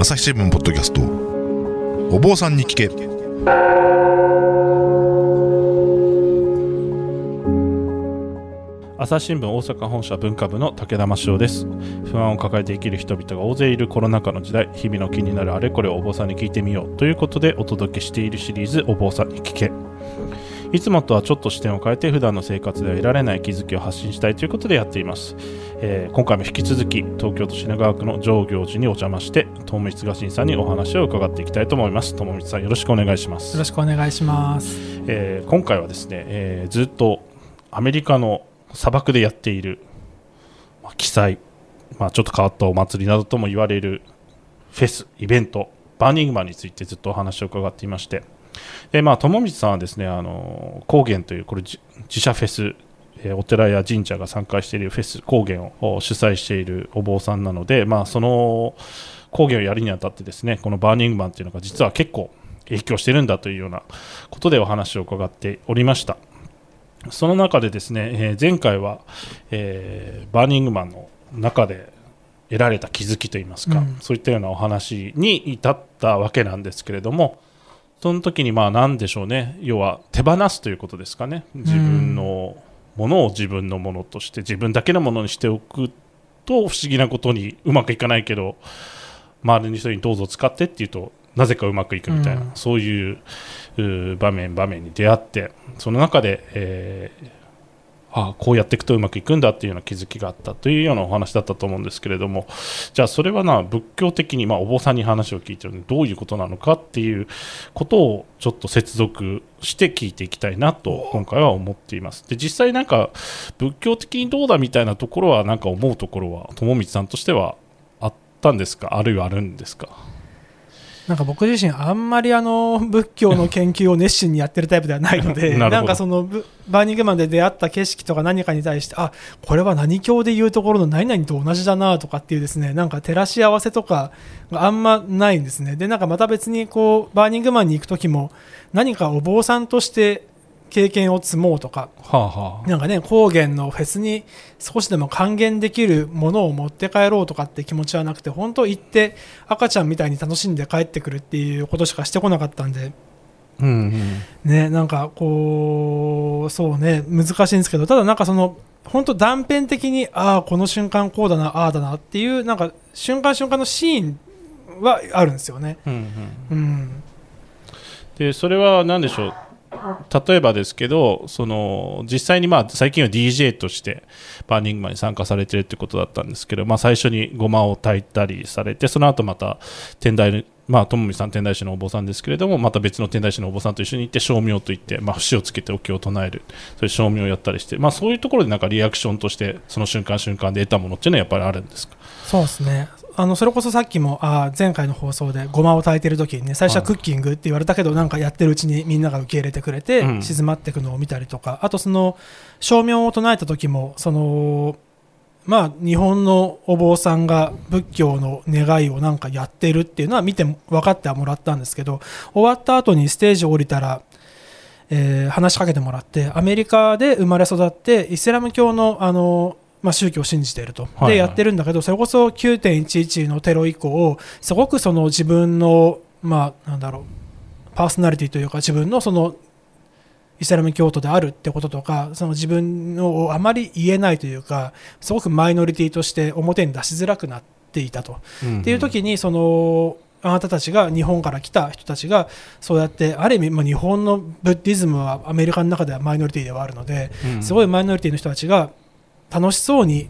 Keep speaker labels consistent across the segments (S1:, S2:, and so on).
S1: 朝日新聞ポッドキャスト。お坊さんに聞け。
S2: 朝日新聞大阪本社文化部の武田真潮です。不安を抱えて生きる人々が大勢いるコロナ禍の時代。日々の気になるあれこれをお坊さんに聞いてみよう。ということでお届けしているシリーズお坊さんに聞け。いつもとはちょっと視点を変えて普段の生活では得られない気づきを発信したいということでやっています、えー今回も引き続き東京都品川区の上行寺にお邪魔して友光雅信さんにお話を伺っていきたいと思います。友光さんよろしくお願いします。
S3: よろしくお願いします。
S2: えー今回はですね、えーずっとアメリカの砂漠でやっている、まあ、記載、まあ、ちょっと変わったお祭りなどとも言われるフェス、イベント、バーニングマンについてずっとお話を伺っていまして、でまあ、友光さんはですね、あの高原というこれじ自社フェス、えーお寺や神社が参加しているフェス、高原を主催しているお坊さんなので、まあ、その高原をやるにあたってですね、このバーニングマンというのが実は結構影響してるんだというようなことでお話を伺っておりました。その中でですね、えー前回は、えーバーニングマンの中で得られた気づきといいますか、
S3: うん
S2: そういったようなお話に至ったわけなんですけれども、その時にまあ何でしょうね、要は手放すということですかね、自分のものを自分のものとして、自分だけのものにしておくと、不思議なことにうまくいかないけど、周りの人にどうぞ使ってっていうと、なぜかうまくいくみたいな、
S3: うん。
S2: そういう場面、場面に出会って、その中で、えーあこうやっていくとうまくいくんだっていうような気づきがあったというようなお話だったと思うんですけれども。じゃあそれはな仏教的に、まあ、お坊さんに話を聞いてるのでどういうことなのかっていうことをちょっと接続して聞いていきたいなと今回は思っています。で実際なんか仏教的にどうだみたいなところはなんか思うところは友光さんとしてはあったんですか？あるいはあるんですか？
S3: なんか僕自身あんまりあの 仏教の研究を熱心にやってるタイプではないので
S2: な
S3: んかそのブバーニングマンで出会った景色とか何かに対してあこれは何教でいうところの何々と同じだなとかっていうですねなんか照らし合わせとかがあんまないんですね。でなんかまた別にこうバーニングマンに行く時も何かお坊さんとして経験を積もうとか
S2: はあはあ。
S3: なんかね、高原のフェスに少しでも還元できるものを持って帰ろうとかって気持ちはなくて、本当行って赤ちゃんみたいに楽しんで帰ってくるっていうことしかしてこなかったんで、
S2: うんうん。
S3: ね、なんかこう、そうね、難しいんですけど、ただなんかその、本当断片的に、ああ、この瞬間こうだな、ああだなっていう、なんか瞬間瞬間のシーンはあるんですよね。
S2: うんうん。
S3: うん。
S2: でそれは何でしょう？例えばですけどその実際にまあ最近は DJ としてバーニングマンに参加されてるってことだったんですけど、まあ、最初にごまを炊いたりされてその後また天台まあ友美さん天台宗のお坊さんですけれどもまた別の天台宗のお坊さんと一緒に行って称名といって、まあ、節をつけてお経を唱える。そういう称名をやったりして、まあ、そういうところでなんかリアクションとしてその瞬間瞬間で得たものっていうのはやっぱりあるんですか？
S3: そうですね。あのそれこそさっきもあー前回の放送でごまを炊いてる時にね最初はクッキングって言われたけどなんかやってるうちにみんなが受け入れてくれて、
S2: うん。
S3: 静まっていくのを見たりとかあとその照明を唱えた時もそのまあ日本のお坊さんが仏教の願いをなんかやってるっていうのは見て分かってはもらったんですけど終わった後にステージ降りたらえー話しかけてもらってアメリカで生まれ育ってイスラム教のあの、まあ、宗教を信じていると、
S2: はいはい。
S3: でやってるんだけどそれこそ9.11のテロ以降すごくその自分の、まあ、なんだろうパーソナリティというか自分のそのイスラム教徒であるってこととかその自分のをあまり言えないというかすごくマイノリティとして表に出しづらくなっていたと。っていう時にそのあなたたちが日本から来た人たちがそうやってある意味、まあ、日本のブッディズムはアメリカの中ではマイノリティではあるので、すごいマイノリティの人たちが楽しそうに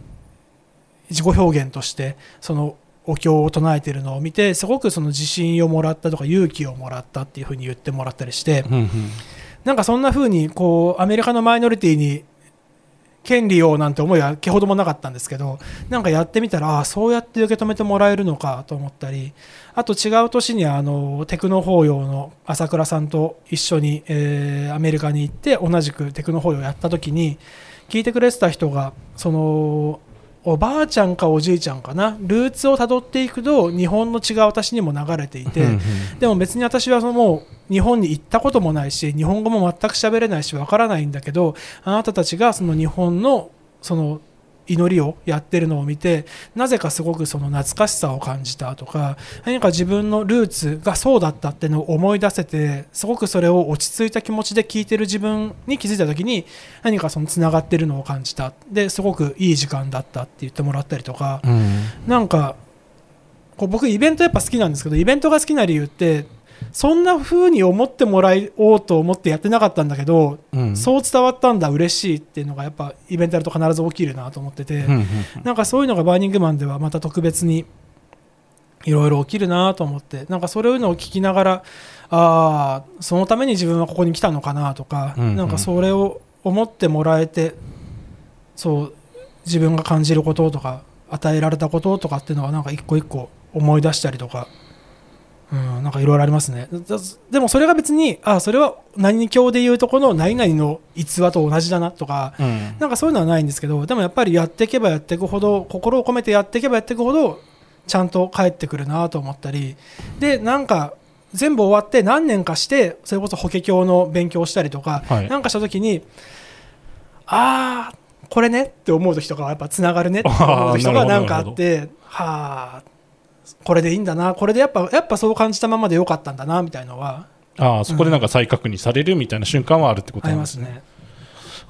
S3: 自己表現としてそのお経を唱えているのを見てすごくその自信をもらったとか勇気をもらったっていうふうに言ってもらったりして
S2: うんうん
S3: なんかそんな風にこうアメリカのマイノリティに権利をなんて思いは毛ほどもなかったんですけどなんかやってみたらああそうやって受け止めてもらえるのかと思ったりあと違う年にあのテクノ法要の朝倉さんと一緒に、えーアメリカに行って同じくテクノ法要をやった時に聞いてくれてた人がそのおばあちゃんかおじいちゃんかな。ルーツをたどっていくと日本の血が私にも流れていて、
S2: うんうん。
S3: でも別に私はそのもう日本に行ったこともないし日本語も全く喋れないしわからないんだけどあなたたちがその日本のその祈りをやってるのを見てなぜかすごくその懐かしさを感じたとか何か自分のルーツがそうだったっていうのを思い出せてすごくそれを落ち着いた気持ちで聞いてる自分に気づいた時に何かそのつながってるのを感じた。ですごくいい時間だったって言ってもらったりとか
S2: うん。
S3: なんかこう僕イベントやっぱ好きなんですけどイベントが好きな理由ってそんな風に思ってもらおうと思ってやってなかったんだけど、
S2: うん。
S3: そう伝わったんだ嬉しいっていうのがやっぱイベントやると必ず起きるなと思ってて、
S2: うんうん
S3: なんかそういうのがバーニングマンではまた特別にいろいろ起きるなと思って。なんかそういうのを聞きながらああそのために自分はここに来たのかなとか、
S2: うんうん。
S3: なんかそれを思ってもらえてそう自分が感じることとか与えられたこととかっていうのはなんか一個一個思い出したりとか。うん、なんかいろいろありますね。だでもそれが別にあそれは何教でいうとこの何々の逸話と同じだなとか
S2: うん。
S3: なんかそういうのはないんですけどでもやっぱりやっていけばやっていくほど心を込めてやっていけばやっていくほどちゃんと帰ってくるなと思ったりでなんか全部終わって何年かしてそれこそ法華経の勉強をしたりとか、
S2: はい。
S3: なんかした時にああこれねって思う時とかはやっぱつながるねって思う時とか
S2: な
S3: んかあってはあこれでいいんだなこれでやっぱやっぱそう感じたままでよかったんだなみたいなのは。
S2: ああそこでなんか再確認されるみたいな瞬間はあるってこと
S3: あ
S2: なんで
S3: すすね。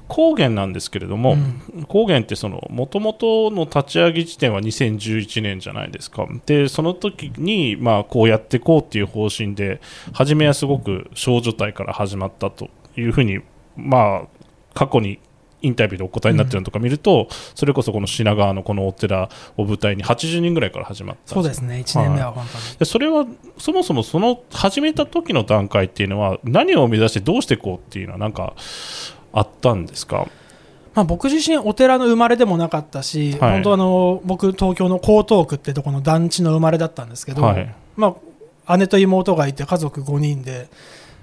S2: 高原なんですけれども、
S3: うん。
S2: 高原ってその元々の立ち上げ時点は2011年じゃないですか。でその時にまあこうやっていこうっていう方針で初めはすごく少女隊から始まったというふうにまあ過去にインタビューでお答えになってるのとか見ると、それこそこの品川のこのお寺を舞台に80人ぐらいから始まった。
S3: そうですね。1年目は本当に、
S2: でそれはそもそもその始めた時の段階っていうのは何を目指してどうしていこうっていうのはなんかあったんですか？
S3: まあ、僕自身お寺の生まれでもなかったし、
S2: はい。
S3: 本当あの僕東京の江東区ってとこの団地の生まれだったんですけど、
S2: はい。
S3: まあ、姉と妹がいて家族5人で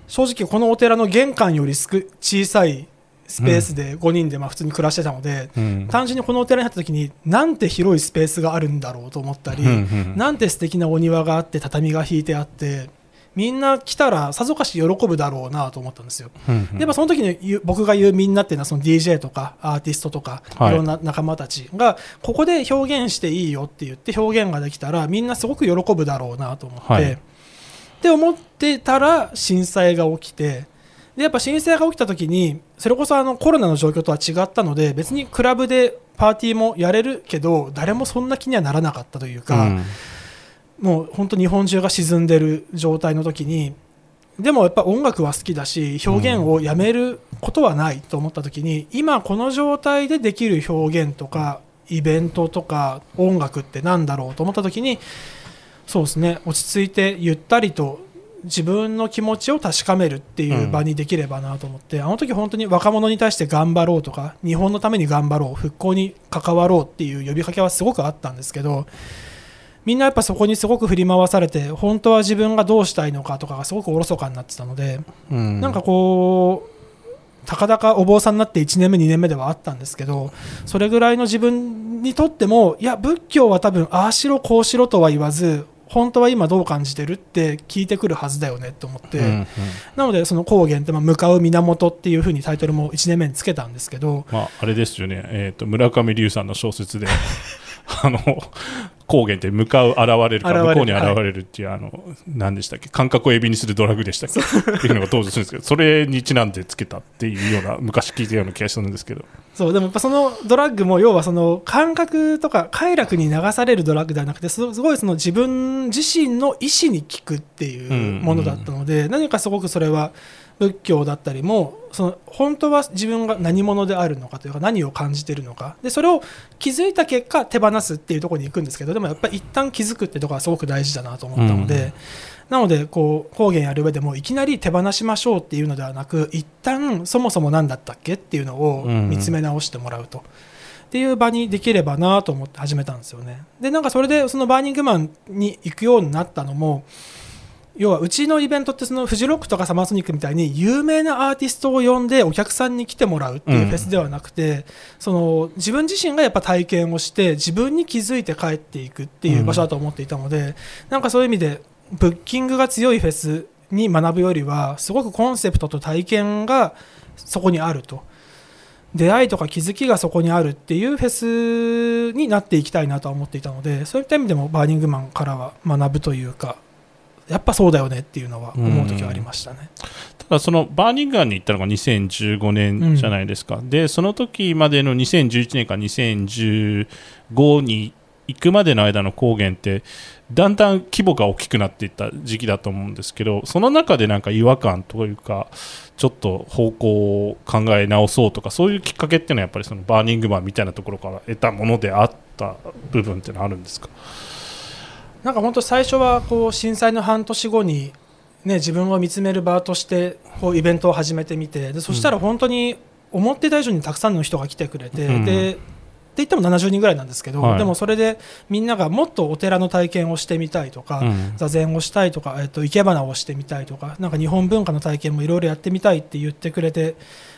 S3: 正直このお寺の玄関よりすく小さいスペースで5人でまあ普通に暮らしてたので、
S2: うん。
S3: 単純にこのお寺に入った時になんて広いスペースがあるんだろうと思ったり、
S2: うんうん
S3: なんて素敵なお庭があって畳が引いてあってみんな来たらさぞかし喜ぶだろうなと思ったんですよ。
S2: うんうん。
S3: でもその時に僕が言うみんなっていうのはその DJ とかアーティストとか
S2: はい。
S3: いろんな仲間たちがここで表現していいよって言って表現ができたらみんなすごく喜ぶだろうなと思って、
S2: はい。
S3: って思ってたら震災が起きてでやっぱ震災が起きた時にそれこそあのコロナの状況とは違ったので別にクラブでパーティーもやれるけど誰もそんな気にはならなかったというか、
S2: うん。
S3: もう本当日本中が沈んでる状態の時にでもやっぱ音楽は好きだし表現をやめることはないと思った時に、今この状態でできる表現とかイベントとか音楽ってなんだろうと思った時にそうですね落ち着いてゆったりと自分の気持ちを確かめるっていう場にできればなと思って、あの時本当に若者に対して頑張ろうとか日本のために頑張ろう復興に関わろうっていう呼びかけはすごくあったんですけどみんなやっぱそこにすごく振り回されて本当は自分がどうしたいのかとかがすごくおろそかになってたので、
S2: うん。
S3: なんかこうたかだかお坊さんになって1年目2年目ではあったんですけどそれぐらいの自分にとってもいや仏教は多分ああしろこうしろとは言わず本当は今どう感じてるって聞いてくるはずだよねと思って、
S2: うんうん。
S3: なのでその高原ってまあ向かう源っていうふうにタイトルも1年目につけたんですけど。
S2: まあ、あれですよね、えー、と村上龍さんの小説で あの高原って向かう現れるか
S3: 現れる。
S2: 向こうに現れるっていう、あの何でしたっけ？感覚をエビにするドラッグでしたっけ？っていうのが登場するんですけどそれにちなんでつけたっていうような昔聞いたような気がするんですけど。
S3: そうでもやっぱそのドラッグも要はその感覚とか快楽に流されるドラッグではなくてすすごいその自分自身の意思に効くっていうものだったので、何かすごくそれは仏教だったりもその本当は自分が何者であるのかというか何を感じているのかでそれを気づいた結果手放すっていうところに行くんですけどでもやっぱり一旦気づくってところはすごく大事だなと思ったので。
S2: うん
S3: なのでこう方言やる上でもいきなり手放しましょうっていうのではなく一旦そもそも何だったっけっていうのを見つめ直してもらうと。っていう場にできればなと思って始めたんですよね。でなんかそれでそのバーニングマンに行くようになったのも要はうちのイベントってそのフジロックとかサマーソニックみたいに有名なアーティストを呼んでお客さんに来てもらうっていうフェスではなくて、その自分自身がやっぱ体験をして自分に気づいて帰っていくっていう場所だと思っていたので、なんかそういう意味でブッキングが強いフェスに学ぶよりはすごくコンセプトと体験がそこにあると。出会いとか気づきがそこにあるっていうフェスになっていきたいなとは思っていたのでそういった意味でもバーニングマンからは学ぶというかやっぱそうだよねっていうのは思う時はありましたね。
S2: ただそのバーニングマンに行ったのが2015年じゃないですか、でその時までの2011年から2015に行くまでの間の高原ってだんだん規模が大きくなっていった時期だと思うんですけどその中でなんか違和感というかちょっと方向を考え直そうとかそういうきっかけっていうのはやっぱりそのバーニングマンみたいなところから得たものであった部分っていうのはあるんですか？
S3: なんか本当最初はこう震災の半年後に、ね、自分を見つめる場としてこうイベントを始めてみてでそしたら本当に思ってた以上にたくさんの人が来てくれて、
S2: うん
S3: でって言っても70人ぐらいなんですけど、
S2: はい。
S3: でもそれでみんながもっとお寺の体験をしてみたいとか、
S2: うん。
S3: 座禅をしたいとか、えっと、生け花をしてみたいとかなんか日本文化の体験もいろいろやってみたいって言ってくれて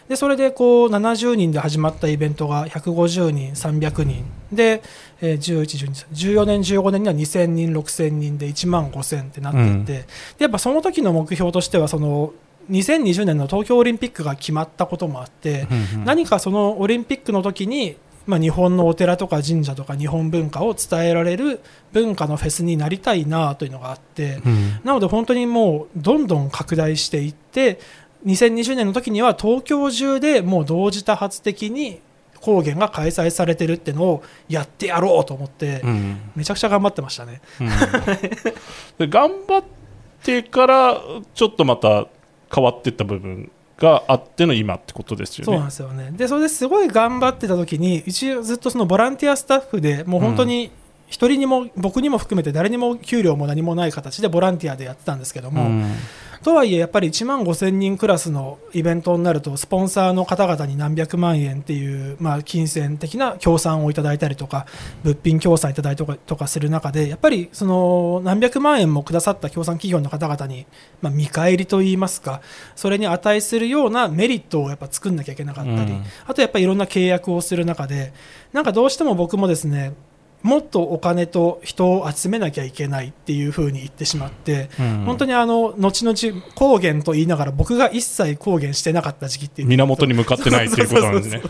S3: でそれでこう70人で始まったイベントが150人、300人。で、えー11、12、14年、15年には2000人、6000人で1万5000ってなっていって、でやっぱその時の目標としてはその2020年の東京オリンピックが決まったこともあって、
S2: うんうん。
S3: 何かそのオリンピックの時に、まあ、日本のお寺とか神社とか日本文化を伝えられる文化のフェスになりたいなというのがあって、
S2: うん。
S3: なので本当にもうどんどん拡大していって2020年の時には東京中でもう同時多発的に高原が開催されてるってのをやってやろうと思って、
S2: うん。
S3: めちゃくちゃ頑張ってましたね。
S2: うん。で頑張ってからちょっとまた変わっていった部分があっての今ってことですよね
S3: そうなん。ですよね。で、それですごい頑張ってた時に、一応ずっとそのボランティアスタッフで、もう本当に一人にも、僕にも含めて誰にも給料も何もない形でボランティアでやってたんですけども、
S2: うん
S3: とはいえやっぱり1万5000人クラスのイベントになるとスポンサーの方々に何百万円っていう、まあ、金銭的な協賛をいただいたりとか物品協賛いただいたりとかとかする中でやっぱりその何百万円もくださった協賛企業の方々に、まあ、見返りといいますかそれに値するようなメリットをやっぱ作んなきゃいけなかったり、
S2: うん。
S3: あとやっぱりいろんな契約をする中でなんかどうしても僕もですねもっとお金と人を集めなきゃいけないっていうふうに言ってしまって、
S2: うん。
S3: 本当にあの後々高原と言いながら僕が一切高原してなかった時期っていう。
S2: 源に向かってないということなんですね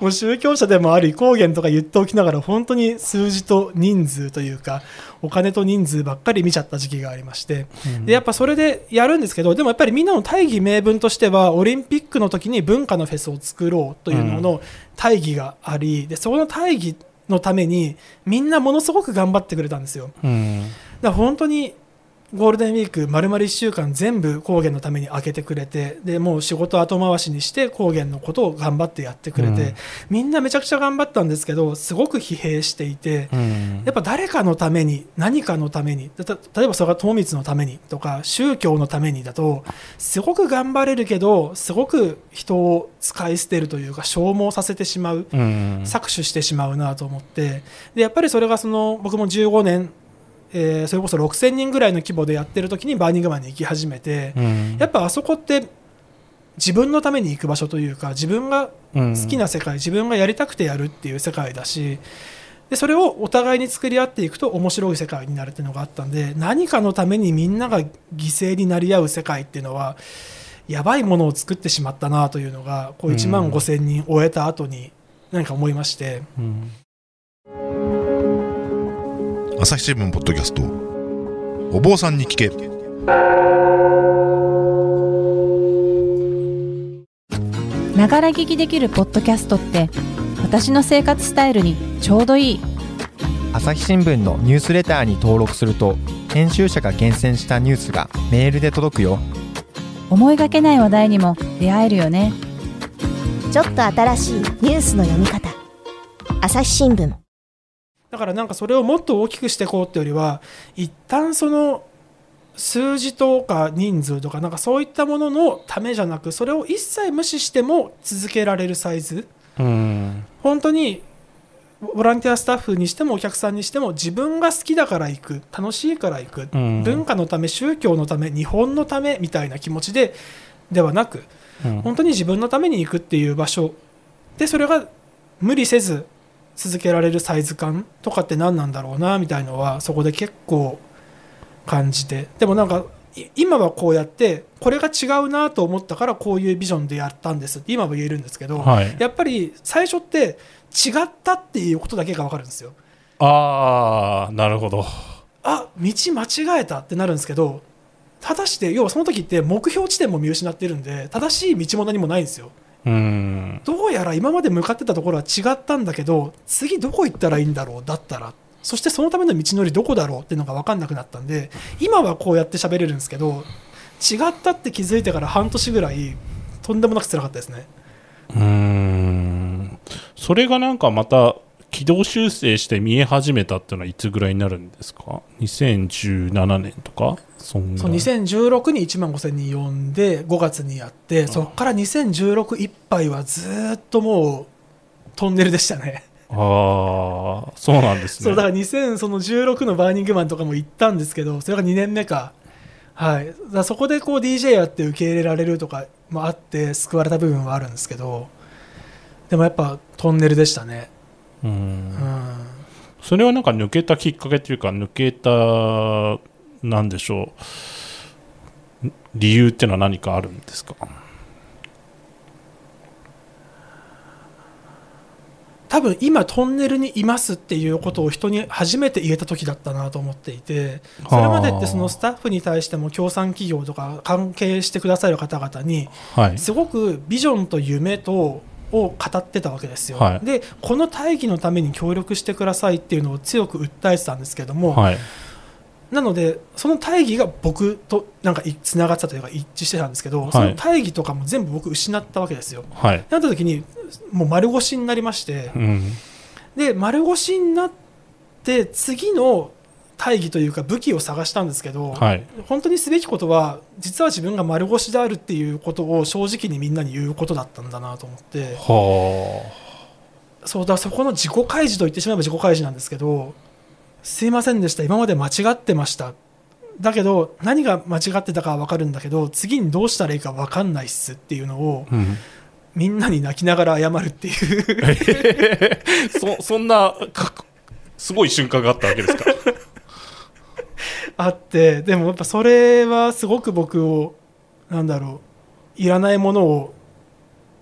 S3: もう宗教者でもあり高原とか言っておきながら本当に数字と人数というかお金と人数ばっかり見ちゃった時期がありまして。
S2: ー
S3: でやっぱそれでやるんですけどでもやっぱりみんなの大義名分としてはオリンピックの時に文化のフェスを作ろうというのの大義がありでそこの大義のためにみんなものすごく頑張ってくれたんですよ。
S2: うん
S3: だから本当にゴールデンウィーク丸々1週間全部高原のために開けてくれてでもう仕事後回しにして高原のことを頑張ってやってくれて、
S2: うん。
S3: みんなめちゃくちゃ頑張ったんですけどすごく疲弊していて、
S2: うん。
S3: やっぱ誰かのために何かのためにた例えばそれが友光のためにとか宗教のためにだとすごく頑張れるけどすごく人を使い捨てるというか消耗させてしまう
S2: うん。
S3: 搾取してしまうなと思ってでやっぱりそれがその僕も15年、えーそれこそ6000人ぐらいの規模でやってる時にバーニングマンに行き始めて、
S2: うん。
S3: やっぱあそこって自分のために行く場所というか自分が
S2: うん。
S3: 好きな世界、自分がやりたくてやるっていう世界だしでそれをお互いに作り合っていくと面白い世界になるっていうのがあったんで何かのためにみんなが犠牲になり合う世界っていうのはやばいものを作ってしまったなというのがこう1万5000人終えた後に何か思いまして。
S2: うん
S1: 朝日新聞ポッドキャスト。お坊さんに聞け。
S4: ながら聞きできるポッドキャストって私の生活スタイルにちょうどいい。
S5: 朝日新聞のニュースレターに登録すると編集者が厳選したニュースがメールで届くよ。
S4: 思いがけない話題にも出会えるよね。
S6: ちょっと新しいニュースの読み方。朝日新聞
S3: だからなんかそれをもっと大きくしていこうってよりは一旦その数字とか人数とかなんかそういったもののためじゃなくそれを一切無視しても続けられるサイズ。
S2: うん。
S3: 本当にボランティアスタッフにしてもお客さんにしても自分が好きだから行く楽しいから行く、
S2: うん。
S3: 文化のため宗教のため日本のためみたいな気持ちでではなく
S2: うん。
S3: 本当に自分のために行くっていう場所。でそれが無理せず続けられるサイズ感とかって何なんだろうなみたいのはそこで結構感じてでもなんかい今はこうやってこれが違うなと思ったからこういうビジョンでやったんですって今は言えるんですけど、
S2: はい
S3: やっぱり最初って違ったっていうことだけが分かるんですよ。
S2: ああなるほど
S3: あ道間違えたってなるんですけど正して要はその時って目標地点も見失ってるんで正しい道も何もないんですよ。
S2: うーん。
S3: どうやら今まで向かってたところは違ったんだけど次どこ行ったらいいんだろうだったら。そしてそのための道のりどこだろうっていうのが分かんなくなったんで今はこうやって喋れるんですけど違ったって気づいてから半年ぐらいとんでもなく辛かったですね。
S2: うーん。それがなんかまた軌道修正して見え始めたっていうのはいつぐらいになるんですか？2017年とか？そん
S3: そう
S2: な
S3: 2016に1万5000人呼んで5月にやってそこから2016いっぱいはずーっともうトンネルでしたね。
S2: ああそうなんですね。
S3: そうだから2016のバーニングマンとかも行ったんですけどそれが2年目か。はい。だそこでこう DJ やって受け入れられるとかもあって救われた部分はあるんですけどでもやっぱトンネルでしたね
S2: う
S3: うん。ん
S2: それはなんか抜けたきっかけというか抜けたなんでしょう。理由っていうのは何かあるんですか？
S3: 多分今トンネルにいますっていうことを人に初めて言えた時だったなと思っていてそれまでってそのスタッフに対しても協賛企業とか関係してくださる方々に
S2: はい。
S3: すごくビジョンと夢とを語ってたわけですよ、
S2: はい。
S3: でこの大義のために協力してくださいっていうのを強く訴えてたんですけども、
S2: はい。
S3: なのでその大義が僕となんかつながってたというか一致してたんですけど、
S2: はい。
S3: その大義とかも全部僕失ったわけですよ。
S2: はい。
S3: なった時にもう丸腰になりまして
S2: うん。
S3: で丸腰になって次の大義というか武器を探したんですけど、
S2: はい。
S3: 本当にすべきことは実は自分が丸腰であるっていうことを正直にみんなに言うことだったんだなと思って。
S2: は
S3: そうだそこの自己開示と言ってしまえば自己開示なんですけどすいませんでした。今まで間違ってました。だけど何が間違ってたかは分かるんだけど次にどうしたらいいか分かんないっすっていうのを
S2: あ、うん、
S3: みんなに泣きながら謝るっていう。
S2: そそんなかすごい瞬間があったわけですか？
S3: あってでもやっぱそれはすごく僕をなんだろういらないものを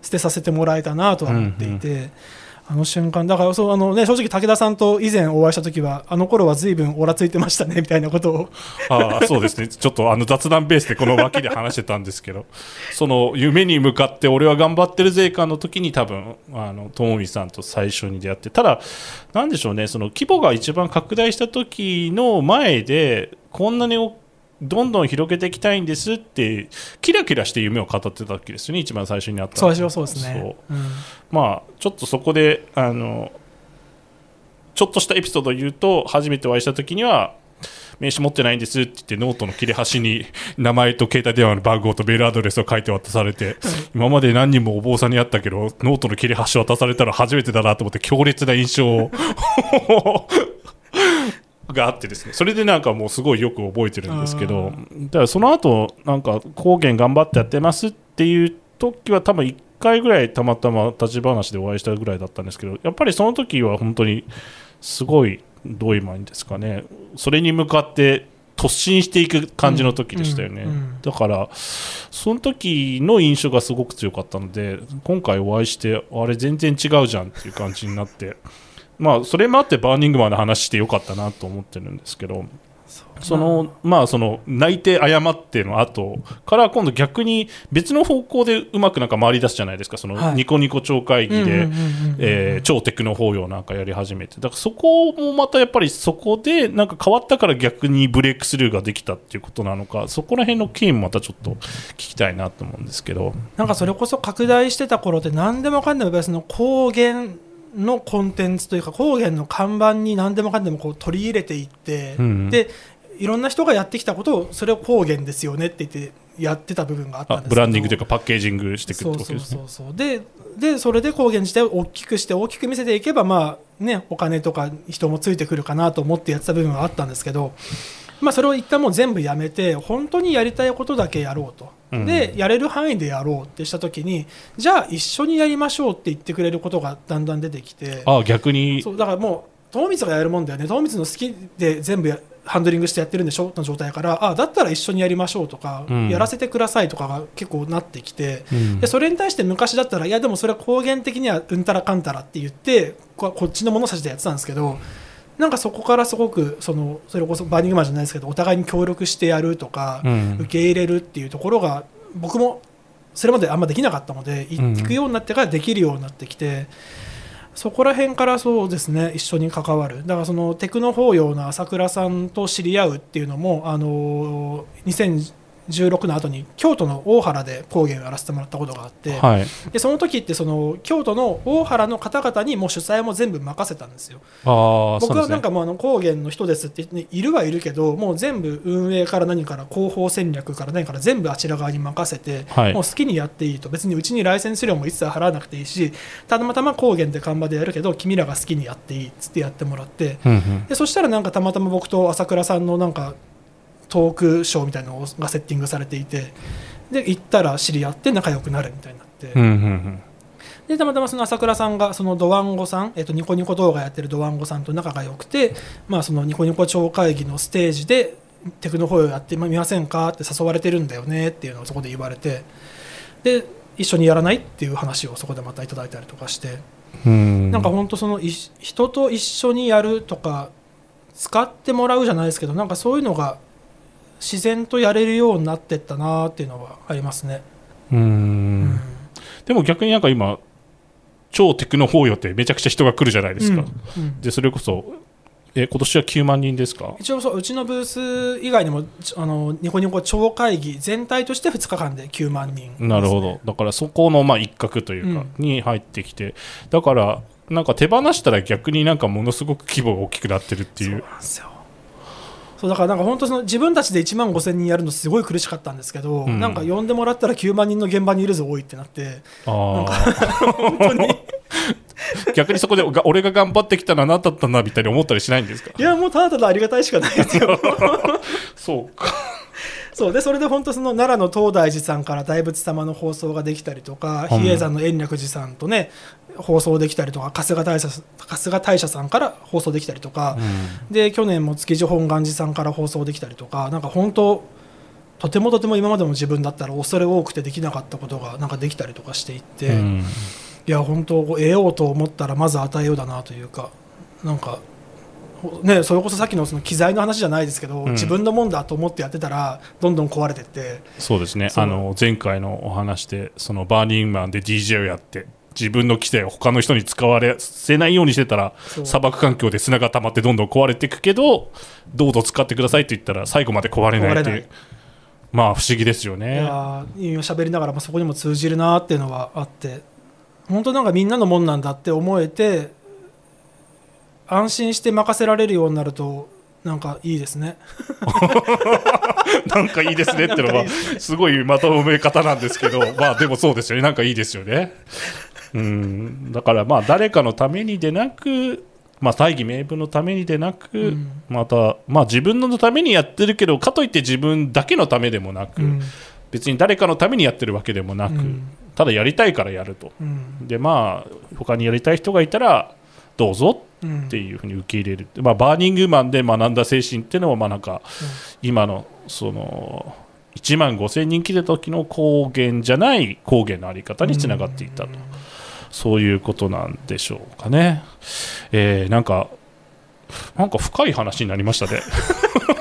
S3: 捨てさせてもらえたなとは思っていて、あの瞬間だからそうあの、ね、正直武田さんと以前お会いした時はあの頃は随分オラついてましたねみたいなことを。
S2: あそうですね。ちょっとあの雑談ベースでこの脇で話してたんですけど その夢に向かって俺は頑張ってる税関の時に多分あの友美さんと最初に出会ってただなんでしょうねその規模が一番拡大した時の前でこんなにおどんどん広げていきたいんですってキラキラして夢を語ってたわけですよね一番最初にあった。
S3: 最初はそうですね。
S2: そう。
S3: うん。
S2: まあちょっとそこであのちょっとしたエピソードを言うと初めてお会いした時には名刺持ってないんですって言ってノートの切れ端に 名前と携帯電話の番号とメールアドレスを書いて渡されて今まで何人もお坊さんに会ったけどノートの切れ端渡されたら初めてだなと思って強烈な印象を があってですね。それでなんかもうすごいよく覚えてるんですけど。だからその後なんか高原頑張ってやってますっていう時は多分1回ぐらいたまたま立ち話でお会いしたぐらいだったんですけどやっぱりその時は本当にすごいどういうんですかね。それに向かって突進していく感じの時でしたよね、
S3: うんうん。
S2: だからその時の印象がすごく強かったので今回お会いしてあれ全然違うじゃんっていう感じになってまあそれもあってバーニングマンの話してよかったなと思ってるんですけどそのまあその泣いて謝っての後から今度逆に別の方向でうまくなんか回り出すじゃないですか。そ
S3: はい。
S2: のニコニコ超会議で超テクの法要なんかやり始めて。だからそこもまたやっぱりそこでなんか変わったから逆にブレイクスルーができたっていうことなのかそこら辺の経緯もまたちょっと聞きたいなと思うんですけど。
S3: なんかそれこそ拡大してた頃って何でもかんでも別の高原のコンテンツというか高原の看板に何でもかんでもこう取り入れていって、
S2: うん
S3: でいろんな人がやってきたことをそれを高原ですよねって言ってやってた部分があったんですけ
S2: ブランディングというかパッケージングしていくってことですね。
S3: そうそう。そうででそれで高原自体を大きくして大きく見せていけばまあねお金とか人もついてくるかなと思ってやってた部分はあったんですけどまあそれを一旦もう全部やめて本当にやりたいことだけやろうと、
S2: うん
S3: でやれる範囲でやろうってした時にじゃあ一緒にやりましょうって言ってくれることがだんだん出てきて
S2: あ逆に。
S3: そうだからもう友光がやるもんだよね。友光の好きで全部やハンドリングしてやってるんでしょ？の状態からあだったら一緒にやりましょうとか、
S2: うん。
S3: やらせてくださいとかが結構なってきて、
S2: うん。
S3: でそれに対して昔だったらいやでもそれは公言的にはうんたらかんたらって言ってここっちの物差しでやってたんですけどなんかそこからすごくそのそれこそバーニングマンじゃないですけどお互いに協力してやるとか、
S2: うん
S3: 受け入れるっていうところが僕もそれまであんまできなかったので
S2: うん
S3: 行くようになってからできるようになってきて。そこら辺からそうですね一緒に関わるだからそのテクノ法要の朝倉さんと知り合うっていうのもあの2016の後に京都の大原で講義をやらせてもらったことがあって、
S2: はい。
S3: でその時ってその京都の大原の方々にもう主催も全部任せたんですよ。僕はなんかもうあの高原の人ですって、ね、いるはいるけどもう全部運営から何から広報戦略から何から全部あちら側に任せて、
S2: はい。
S3: もう好きにやっていいと。別にうちにライセンス料も一切払わなくていいしたまたま高原で看板でやるけど君らが好きにやっていいっつってやってもらって
S2: うんうん。
S3: でそしたらなんかたまたま僕と朝倉さんのなんかトークショーみたいなのがセッティングされていてで行ったら知り合って仲良くなるみたいになって。
S2: うんうん
S3: でたまたまその朝倉さんがそのドワンゴさん、えっと、ニコニコ動画やってるドワンゴさんと仲が良くて、まあ、そのニコニコ超会議のステージでテクノホイをやってみませんかって誘われてるんだよねっていうのをそこで言われてで一緒にやらないっていう話をそこでまたいただいたりとかして、
S2: うん。
S3: なんか本当そのい人と一緒にやるとか使ってもらうじゃないですけどなんかそういうのが自然とやれるようになってったなっていうのはありますね。
S2: う
S3: うん。ん
S2: でも逆になんか今超テクノ法要ってめちゃくちゃ人が来るじゃないですか、
S3: うん。うん。
S2: でそれこそえ今年は9万人ですか？
S3: 一応そううちのブース以外にもちあのニコニコ超会議全体として2日間で9万人、
S2: なるほど。だからそこのまあ一角というか、
S3: うん。
S2: に入ってきて。だからなんか手放したら逆になんかものすごく規模が大きくなってるって
S3: そう。
S2: いう
S3: なんですよそうだからなんか本当その自分たちで1万5000人やるのすごい苦しかったんですけど、
S2: うん。
S3: なんか呼んでもらったら9万人の現場にいるぞ多いってなって。
S2: あ
S3: 本当に。
S2: あ 逆にそこでが俺が頑張ってきたのは何だったんだみたいに思ったりしないんですか？
S3: いやもうただただありがたいしかないですよ。
S2: そうか。
S3: そう。でそれで本当その奈良の東大寺さんから大仏様の放送ができたりとか
S2: うん。
S3: 比叡山の延暦寺さんとね放送できたりとか春日大社春日大社さんから放送できたりとか、で去年も築地本願寺さんから放送できたりとかなんか本当とてもとても今までの自分だったら恐れ多くてできなかったことがなんかできたりとかしていって、
S2: うん。
S3: いや本当得ようと思ったらまず与えようだなというかなんか。ほね、それこそさっきのその機材の話じゃないですけど、
S2: ん。
S3: 自分のもんだと思ってやってたらどんどん壊れてって
S2: そうですね。あの前回のお話でそのバーニングマンで DJ をやって自分の機材を他の人に使われせないようにしてたら砂漠環境で砂が溜まってどんどん壊れていくけどどうぞ使ってくださいと言ったら最後まで壊れないっていうまあ不思議ですよ
S3: い
S2: ね。
S3: やー今喋りながらもそこにも通じるなっていうのはあって本当なんかみんなのもんなんだって思えて安心して任せられるようになるとなんかいいですね。
S2: なんかいいですねってのはすごいまとめ方なんですけどまあでもそうですよねなんかいいですよね。うん。だからまあ誰かのためにでなく、まあ、大義名分のためにでなく、
S3: うん。
S2: また、まあ、自分のためにやってるけどかといって自分だけのためでもなく、
S3: うん。
S2: 別に誰かのためにやってるわけでもなく、
S3: うん。
S2: ただやりたいからやると。
S3: うん。
S2: でまあ他にやりたい人がいたらどうぞ
S3: うん。
S2: っていうふうに受け入れる。まあ、バーニングマンで学んだ精神っていうのはまあなんか今のその1万5000人来てた時の高原じゃない高原のあり方につながっていったと、そういうことなんでしょうかね。えーなんかなんか深い話になりましたね。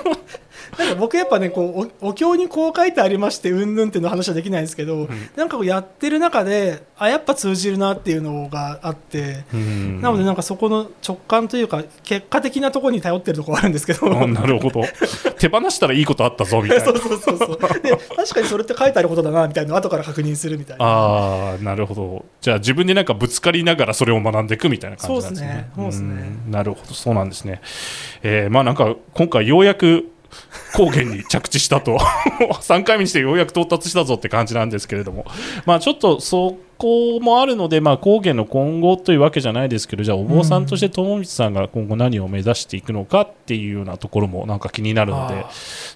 S3: なんか僕やっぱねこうおお経にこう書いてありましてうんぬんっていうの話はできないんですけど、なんかこうやってる中であやっぱ通じるなっていうのがあって、
S2: うん。
S3: なのでなんかそこの直感というか結果的なところに頼ってるところあるんですけど、
S2: あなるほど。手放したらいいことあったぞみたいな。
S3: そうそうそうそう。で確かにそれって書いてあることだなみたいなのを後から確認するみたいな。
S2: ああなるほど。じゃあ自分でなんかぶつかりながらそれを学んでいくみたいな感じなんですね。
S3: そうですね。そうですね。
S2: ん。なるほど。そうなんですね。えーまあなんか今回ようやく高原に着地したと。3回目にしてようやく到達したぞって感じなんですけれども。まあちょっとそこもあるので、まあ、高原の今後というわけじゃないですけどじゃあお坊さんとして友道さんが今後何を目指していくのかっていうようなところもなんか気になるので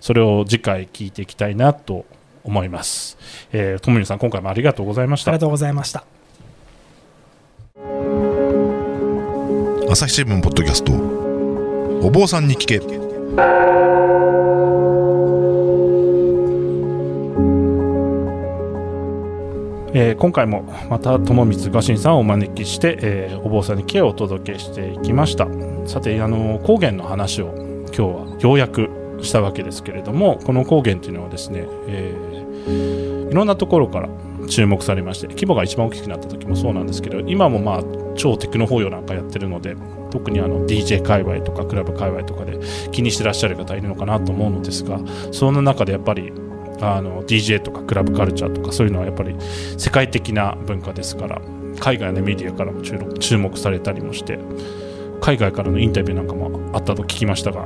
S2: それを次回聞いていきたいなと思います。えー、友道さん今回もありがとうございました。
S3: ありが。とうございました。
S1: 朝日新聞ポッドキャスト。お坊さんに聞け
S2: えー今回もまた友光画心さんをお招きして、えーお坊さんにケをお届けしていきました。さてあの高原の話を今日はようやくしたわけですけれどもこの高原というのはですね、えーいろんなところから注目されまして規模が一番大きくなった時もそうなんですけど今もまあ超テクノ法要なんかやってるので特にあの DJ 界隈とかクラブ界隈とかで気にしてらっしゃる方いるのかなと思うのですがそんな中でやっぱりあの DJ とかクラブカルチャーとかそういうのはやっぱり世界的な文化ですから海外のメディアからも注目されたりもして海外からのインタビューなんかもあったと聞きましたが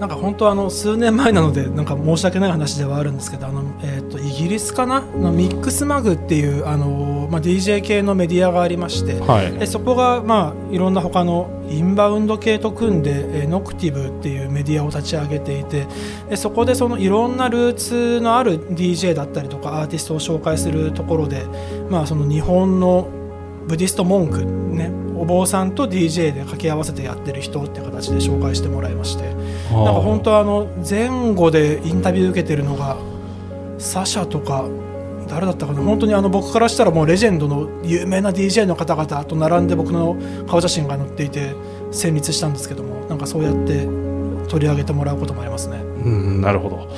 S3: なんか本当あの数年前なのでなんか申し訳ない話ではあるんですけどあの、えー、とイギリスかな？あのミックスマグっていうあの、まあ、DJ 系のメディアがありまして
S2: はい。
S3: でそこが、まあ、いろんな他のインバウンド系と組んで、えーノクティブっていうメディアを立ち上げていてでそこでそのいろんなルーツのある DJ だったりとかアーティストを紹介するところで、まあ、その日本のブディスト文句、ね、お坊さんと DJ で掛け合わせてやってる人って形で紹介してもらいましてなんか本当あの前後でインタビュー受けてるのがサシャとか誰だったかな？本当にあの僕からしたらもうレジェンドの有名な DJ の方々と並んで僕の顔写真が載っていて戦慄したんですけどもなんかそうやって取り上げてもらうこともありますね。
S2: うん、なるほど、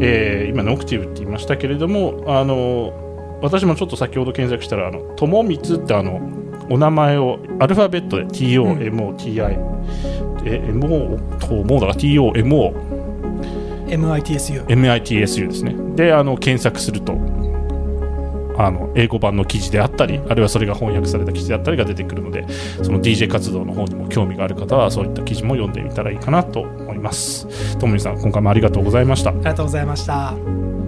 S2: えー今、ノクティブって言いましたけれども、あの私もちょっと先ほど検索したら、あの友光ってあのお名前をアルファベットで TOMOTI、え MO ともうだから TOMO
S3: MITSU
S2: MITSU ですね。で、あの検索すると、あの英語版の記事であったり、あるいはそれが翻訳された記事であったりが出てくるので、その DJ 活動の方にも興味がある方は、そういった記事も読んでみたらいいかなと思います。ともみさん、今回もありがとうございました。
S3: ありがとうございました。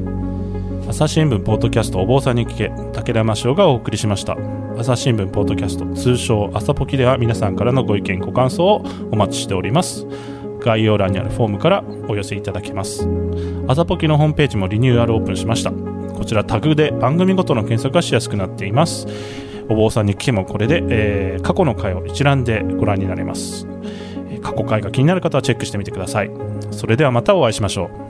S2: 朝日新聞ポッドキャストお坊さんに聞け武田真翔がお送りしました。朝日新聞ポッドキャスト通称朝ポキでは皆さんからのご意見ご感想をお待ちしております。概要欄にあるフォームからお寄せいただけます。朝ポキのホームページもリニューアルオープンしました。こちらタグで番組ごとの検索がしやすくなっています。お坊さんに聞けもこれで、えー過去の回を一覧でご覧になれます。過去回が気になる方はチェックしてみてください。それではまたお会いしましょう。